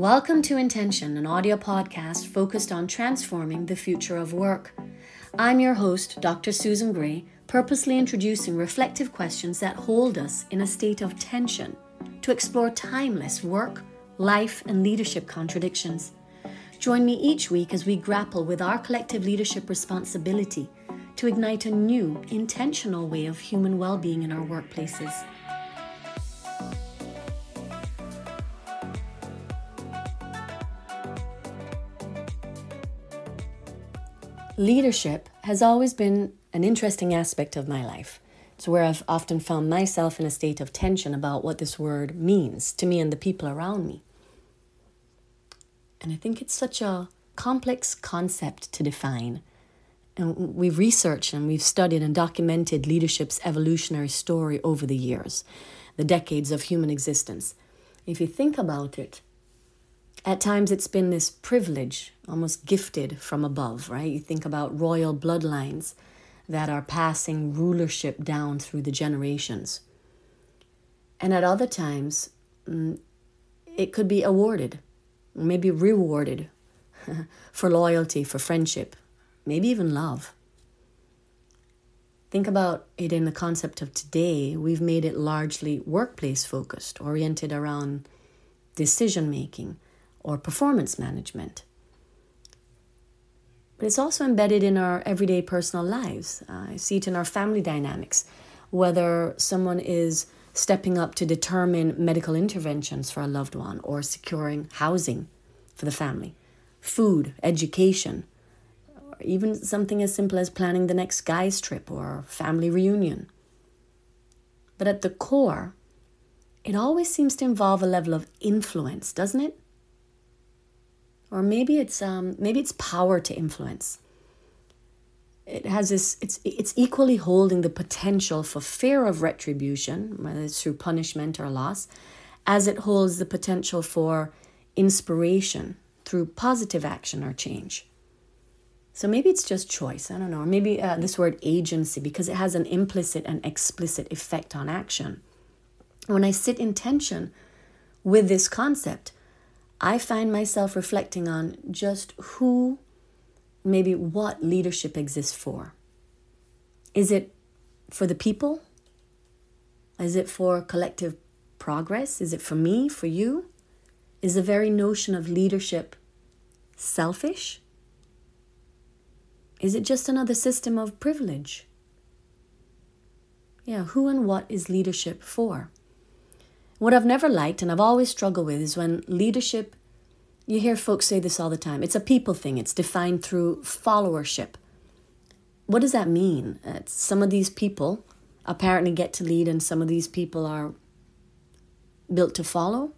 Welcome to Intention, an audio podcast focused on transforming the future of work. I'm your host, Dr. Susan Gray, purposely introducing reflective questions that hold us in a state of tension to explore timeless work, life, and leadership contradictions. Join me each week as we grapple with our collective leadership responsibility to ignite a new, intentional way of human well being in our workplaces. Leadership has always been an interesting aspect of my life. It's where I've often found myself in a state of tension about what this word means to me and the people around me. And I think it's such a complex concept to define. And we've researched and we've studied and documented leadership's evolutionary story over the years, the decades of human existence. If you think about it, at times it's been this privilege, almost gifted from above, right? You think about royal bloodlines that are passing rulership down through the generations. And at other times, mm, it could be awarded, maybe rewarded for loyalty, for friendship, maybe even love. Think about it in the concept of today. We've made it largely workplace focused, oriented around decision making or performance management. But it's also embedded in our everyday personal lives. I see it in our family dynamics, whether someone is stepping up to determine medical interventions for a loved one or securing housing for the family, food, education, or even something as simple as planning the next guy's trip or family reunion. But at the core, it always seems to involve a level of influence, doesn't it? Or maybe it's um, maybe it's power to influence. It has this. It's it's equally holding the potential for fear of retribution, whether it's through punishment or loss, as it holds the potential for inspiration through positive action or change. So maybe it's just choice. I don't know. Or maybe uh, this word agency because it has an implicit and explicit effect on action. When I sit in tension with this concept, I find myself reflecting on just who, maybe what leadership exists for. Is it for the people? Is it for collective progress? Is it for me, for you? Is the very notion of leadership selfish? Is it just another system of privilege? Yeah, who and what is leadership for? What I've never liked and I've always struggled with is when leadership, you hear folks say this all the time, it's a people thing, it's defined through followership. What does that mean? Uh, some of these people apparently get to lead and some of these people are built to follow.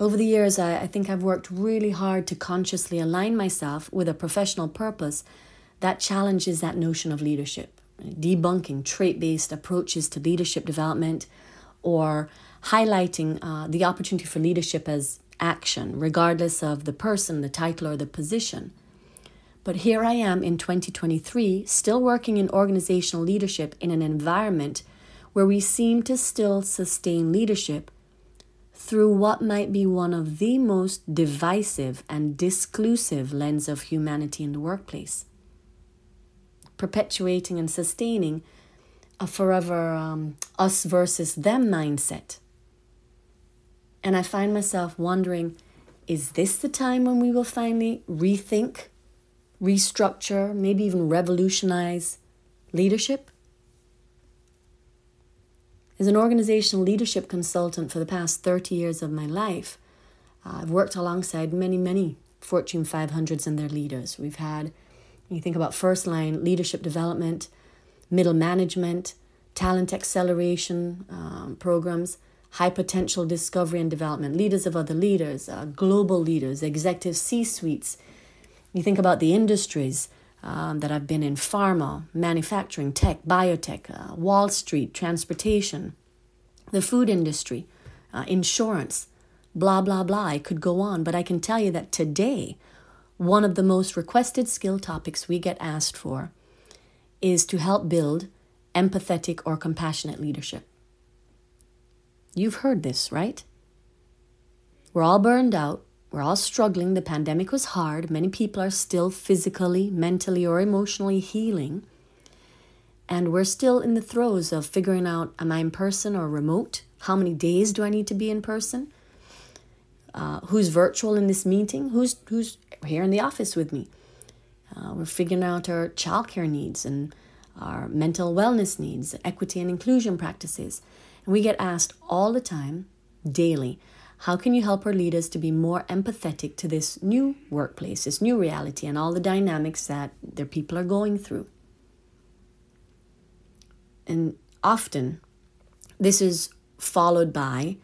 Over the years, I, I think I've worked really hard to consciously align myself with a professional purpose that challenges that notion of leadership debunking trait based approaches to leadership development or highlighting uh, the opportunity for leadership as action, regardless of the person, the title, or the position. But here I am in 2023, still working in organizational leadership in an environment where we seem to still sustain leadership through what might be one of the most divisive and disclusive lens of humanity in the workplace perpetuating and sustaining a forever um, us versus them mindset. And I find myself wondering is this the time when we will finally rethink, restructure, maybe even revolutionize leadership? As an organizational leadership consultant for the past 30 years of my life, uh, I've worked alongside many, many Fortune 500s and their leaders. We've had you think about first line leadership development, middle management, talent acceleration um, programs, high potential discovery and development, leaders of other leaders, uh, global leaders, executive C suites. You think about the industries um, that I've been in pharma, manufacturing, tech, biotech, uh, Wall Street, transportation, the food industry, uh, insurance, blah, blah, blah. I could go on, but I can tell you that today, one of the most requested skill topics we get asked for is to help build empathetic or compassionate leadership. You've heard this, right? We're all burned out. We're all struggling. The pandemic was hard. Many people are still physically, mentally, or emotionally healing. And we're still in the throes of figuring out am I in person or remote? How many days do I need to be in person? Uh, who's virtual in this meeting? Who's, who's here in the office with me? Uh, we're figuring out our childcare needs and our mental wellness needs, equity and inclusion practices. And we get asked all the time, daily, how can you help our leaders to be more empathetic to this new workplace, this new reality, and all the dynamics that their people are going through? And often, this is followed by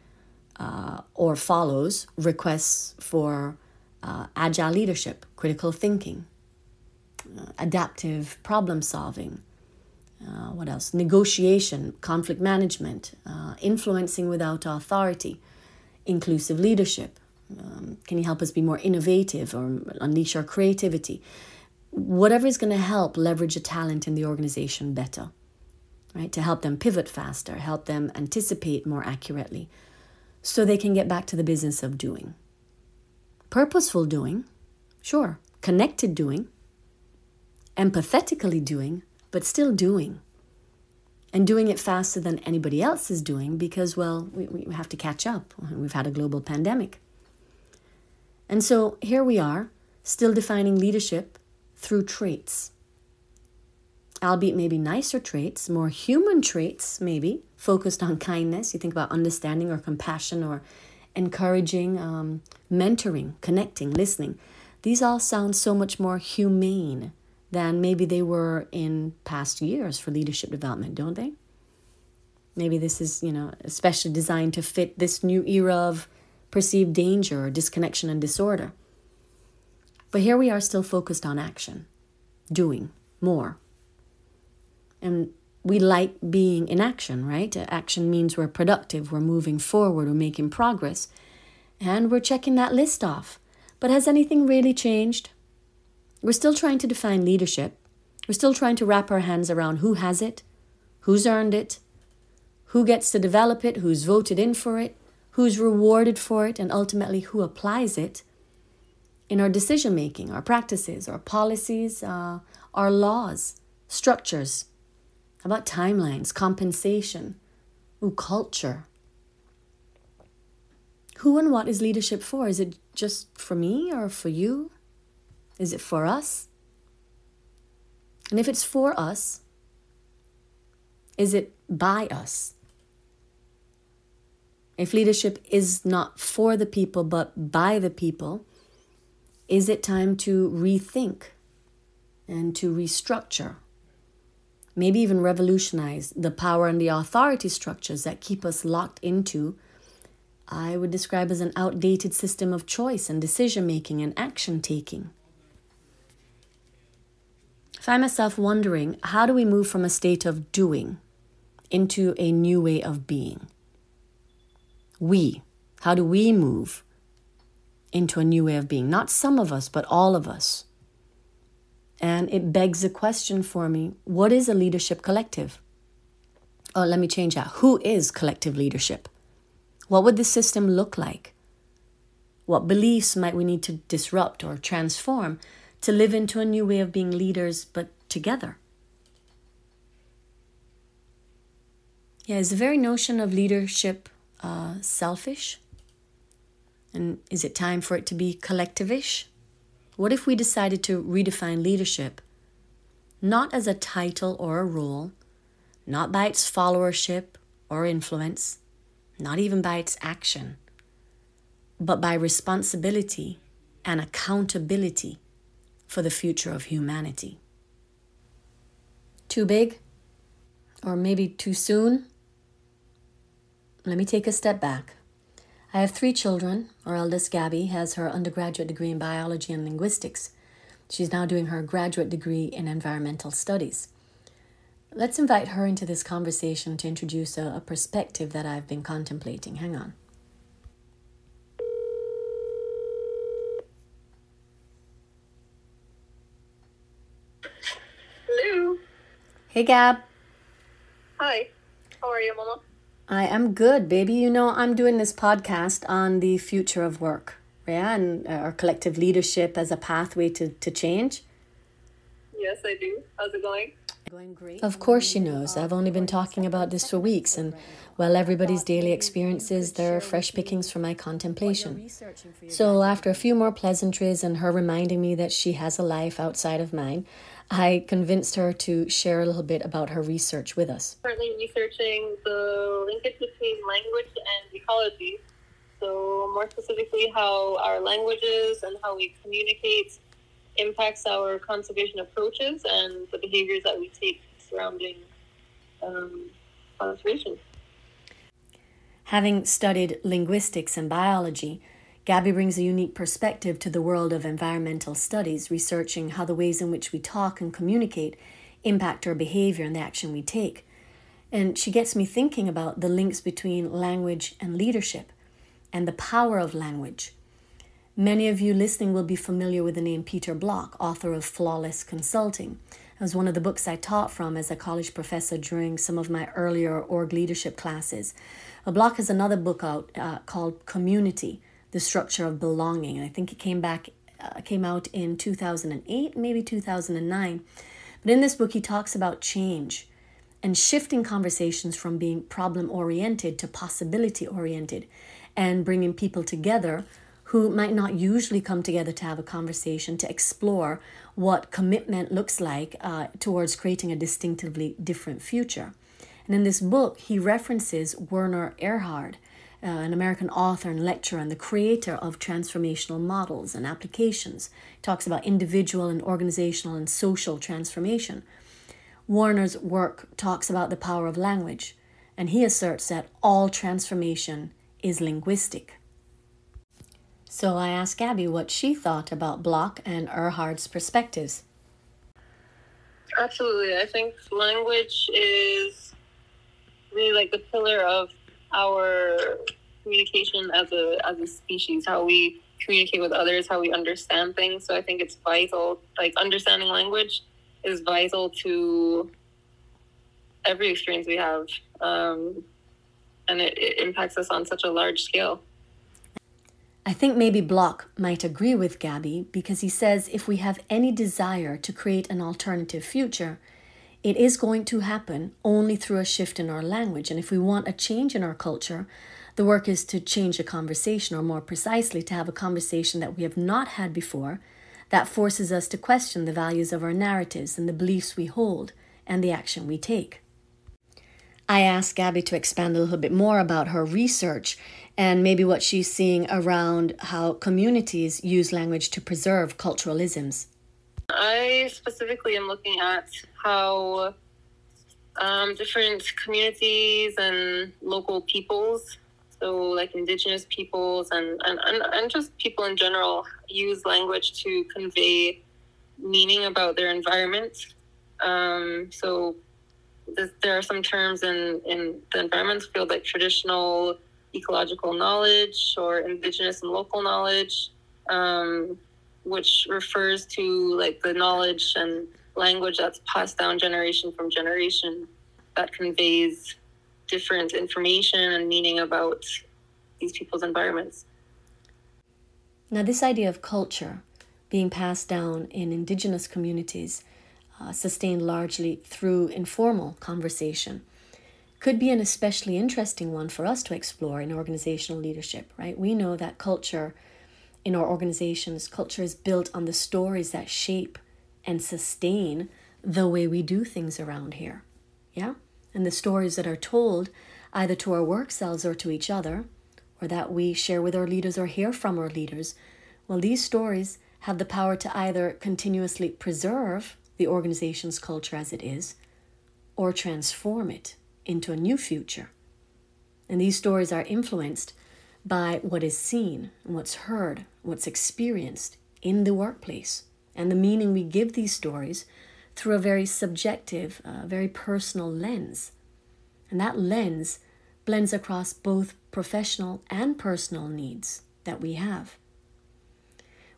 uh, or follows requests for uh, agile leadership, critical thinking, uh, adaptive problem solving. Uh, what else? Negotiation, conflict management, uh, influencing without authority, inclusive leadership. Um, can you help us be more innovative or unleash our creativity? Whatever is going to help leverage a talent in the organization better, right? To help them pivot faster, help them anticipate more accurately, so they can get back to the business of doing. Purposeful doing, sure. Connected doing, empathetically doing, but still doing. And doing it faster than anybody else is doing because, well, we, we have to catch up. We've had a global pandemic. And so here we are, still defining leadership through traits. Albeit maybe nicer traits, more human traits, maybe, focused on kindness. You think about understanding or compassion or encouraging, um, mentoring, connecting, listening. These all sound so much more humane than maybe they were in past years for leadership development, don't they? Maybe this is, you know, especially designed to fit this new era of perceived danger or disconnection and disorder. But here we are still focused on action, doing more. And we like being in action, right? Action means we're productive, we're moving forward, we're making progress, and we're checking that list off. But has anything really changed? We're still trying to define leadership. We're still trying to wrap our hands around who has it, who's earned it, who gets to develop it, who's voted in for it, who's rewarded for it, and ultimately who applies it in our decision making, our practices, our policies, uh, our laws, structures about timelines, compensation, ooh, culture. Who and what is leadership for? Is it just for me or for you? Is it for us? And if it's for us, is it by us? If leadership is not for the people but by the people, is it time to rethink and to restructure maybe even revolutionize the power and the authority structures that keep us locked into, I would describe as an outdated system of choice and decision making and action taking. I find myself wondering how do we move from a state of doing into a new way of being? We, how do we move into a new way of being? Not some of us, but all of us. And it begs a question for me what is a leadership collective? Oh, let me change that. Who is collective leadership? What would the system look like? What beliefs might we need to disrupt or transform to live into a new way of being leaders, but together? Yeah, is the very notion of leadership uh, selfish? And is it time for it to be collectivish? What if we decided to redefine leadership not as a title or a role, not by its followership or influence, not even by its action, but by responsibility and accountability for the future of humanity? Too big? Or maybe too soon? Let me take a step back. I have three children. Our eldest, Gabby, has her undergraduate degree in biology and linguistics. She's now doing her graduate degree in environmental studies. Let's invite her into this conversation to introduce a, a perspective that I've been contemplating. Hang on. Hello. Hey, Gab. Hi. How are you, Mama? I am good, baby. You know, I'm doing this podcast on the future of work, yeah, and uh, our collective leadership as a pathway to, to change. Yes, I do. How's it going? Of course, she knows. I've only been talking about this for weeks, and while everybody's daily experiences, there are fresh pickings for my contemplation. So, after a few more pleasantries and her reminding me that she has a life outside of mine, I convinced her to share a little bit about her research with us. Currently researching the linkage between language and ecology. So, more specifically, how our languages and how we communicate impacts our conservation approaches and the behaviors that we take surrounding um, conservation. Having studied linguistics and biology, Gabby brings a unique perspective to the world of environmental studies, researching how the ways in which we talk and communicate impact our behavior and the action we take. And she gets me thinking about the links between language and leadership and the power of language Many of you listening will be familiar with the name Peter Block, author of Flawless Consulting. It was one of the books I taught from as a college professor during some of my earlier org leadership classes. A Block has another book out uh, called Community: The Structure of Belonging. and I think it came back uh, came out in 2008, maybe 2009. But in this book he talks about change and shifting conversations from being problem oriented to possibility oriented and bringing people together who might not usually come together to have a conversation to explore what commitment looks like uh, towards creating a distinctively different future. And in this book, he references Werner Erhard, uh, an American author and lecturer and the creator of transformational models and applications. He talks about individual and organizational and social transformation. Werner's work talks about the power of language, and he asserts that all transformation is linguistic. So I asked Gabby what she thought about Block and Erhard's perspectives. Absolutely. I think language is really like the pillar of our communication as a as a species, how we communicate with others, how we understand things. So I think it's vital. Like understanding language is vital to every experience we have, um, and it, it impacts us on such a large scale. I think maybe Block might agree with Gabby because he says if we have any desire to create an alternative future, it is going to happen only through a shift in our language. And if we want a change in our culture, the work is to change a conversation, or more precisely, to have a conversation that we have not had before that forces us to question the values of our narratives and the beliefs we hold and the action we take. I asked Gabby to expand a little bit more about her research and maybe what she's seeing around how communities use language to preserve culturalisms. I specifically am looking at how um, different communities and local peoples, so like indigenous peoples and, and, and, and just people in general, use language to convey meaning about their environment. Um, so there are some terms in, in the environment field like traditional ecological knowledge or indigenous and local knowledge, um, which refers to like the knowledge and language that's passed down generation from generation that conveys different information and meaning about these people's environments. Now, this idea of culture being passed down in indigenous communities, uh, sustained largely through informal conversation could be an especially interesting one for us to explore in organizational leadership, right? We know that culture in our organizations, culture is built on the stories that shape and sustain the way we do things around here. Yeah? And the stories that are told either to our work selves or to each other, or that we share with our leaders or hear from our leaders, well, these stories have the power to either continuously preserve the organization's culture as it is or transform it into a new future. And these stories are influenced by what is seen what's heard, what's experienced in the workplace, and the meaning we give these stories through a very subjective, uh, very personal lens. And that lens blends across both professional and personal needs that we have.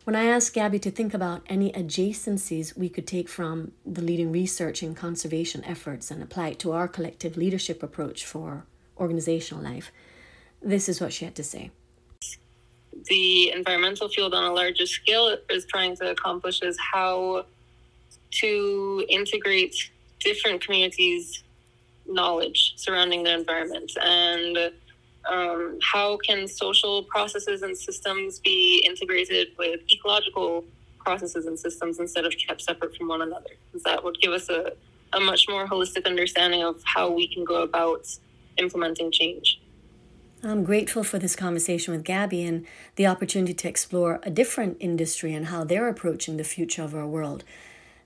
When I asked Gabby to think about any adjacencies we could take from the leading research in conservation efforts and apply it to our collective leadership approach for organizational life. This is what she had to say. The environmental field on a larger scale is trying to accomplish is how to integrate different communities' knowledge surrounding the environment and um, how can social processes and systems be integrated with ecological processes and systems instead of kept separate from one another? Because that would give us a, a much more holistic understanding of how we can go about implementing change. I'm grateful for this conversation with Gabby and the opportunity to explore a different industry and how they're approaching the future of our world.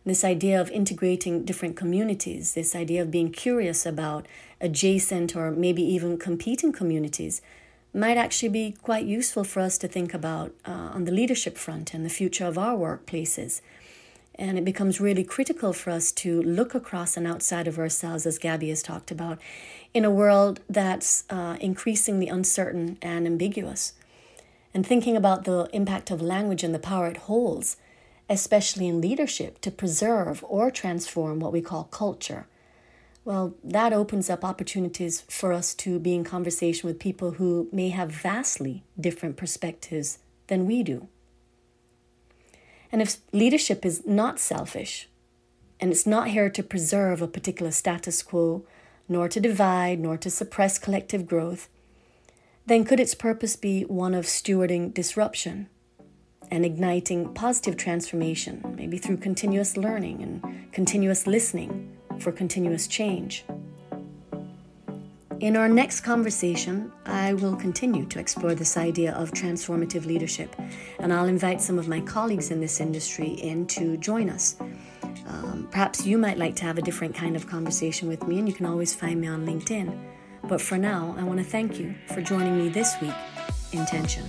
This idea of integrating different communities, this idea of being curious about adjacent or maybe even competing communities, might actually be quite useful for us to think about uh, on the leadership front and the future of our workplaces. And it becomes really critical for us to look across and outside of ourselves, as Gabby has talked about, in a world that's uh, increasingly uncertain and ambiguous. And thinking about the impact of language and the power it holds especially in leadership, to preserve or transform what we call culture. Well, that opens up opportunities for us to be in conversation with people who may have vastly different perspectives than we do. And if leadership is not selfish, and it's not here to preserve a particular status quo, nor to divide, nor to suppress collective growth, then could its purpose be one of stewarding disruption? and igniting positive transformation, maybe through continuous learning and continuous listening for continuous change. In our next conversation, I will continue to explore this idea of transformative leadership, and I'll invite some of my colleagues in this industry in to join us. Um, perhaps you might like to have a different kind of conversation with me, and you can always find me on LinkedIn. But for now, I want to thank you for joining me this week in Tension.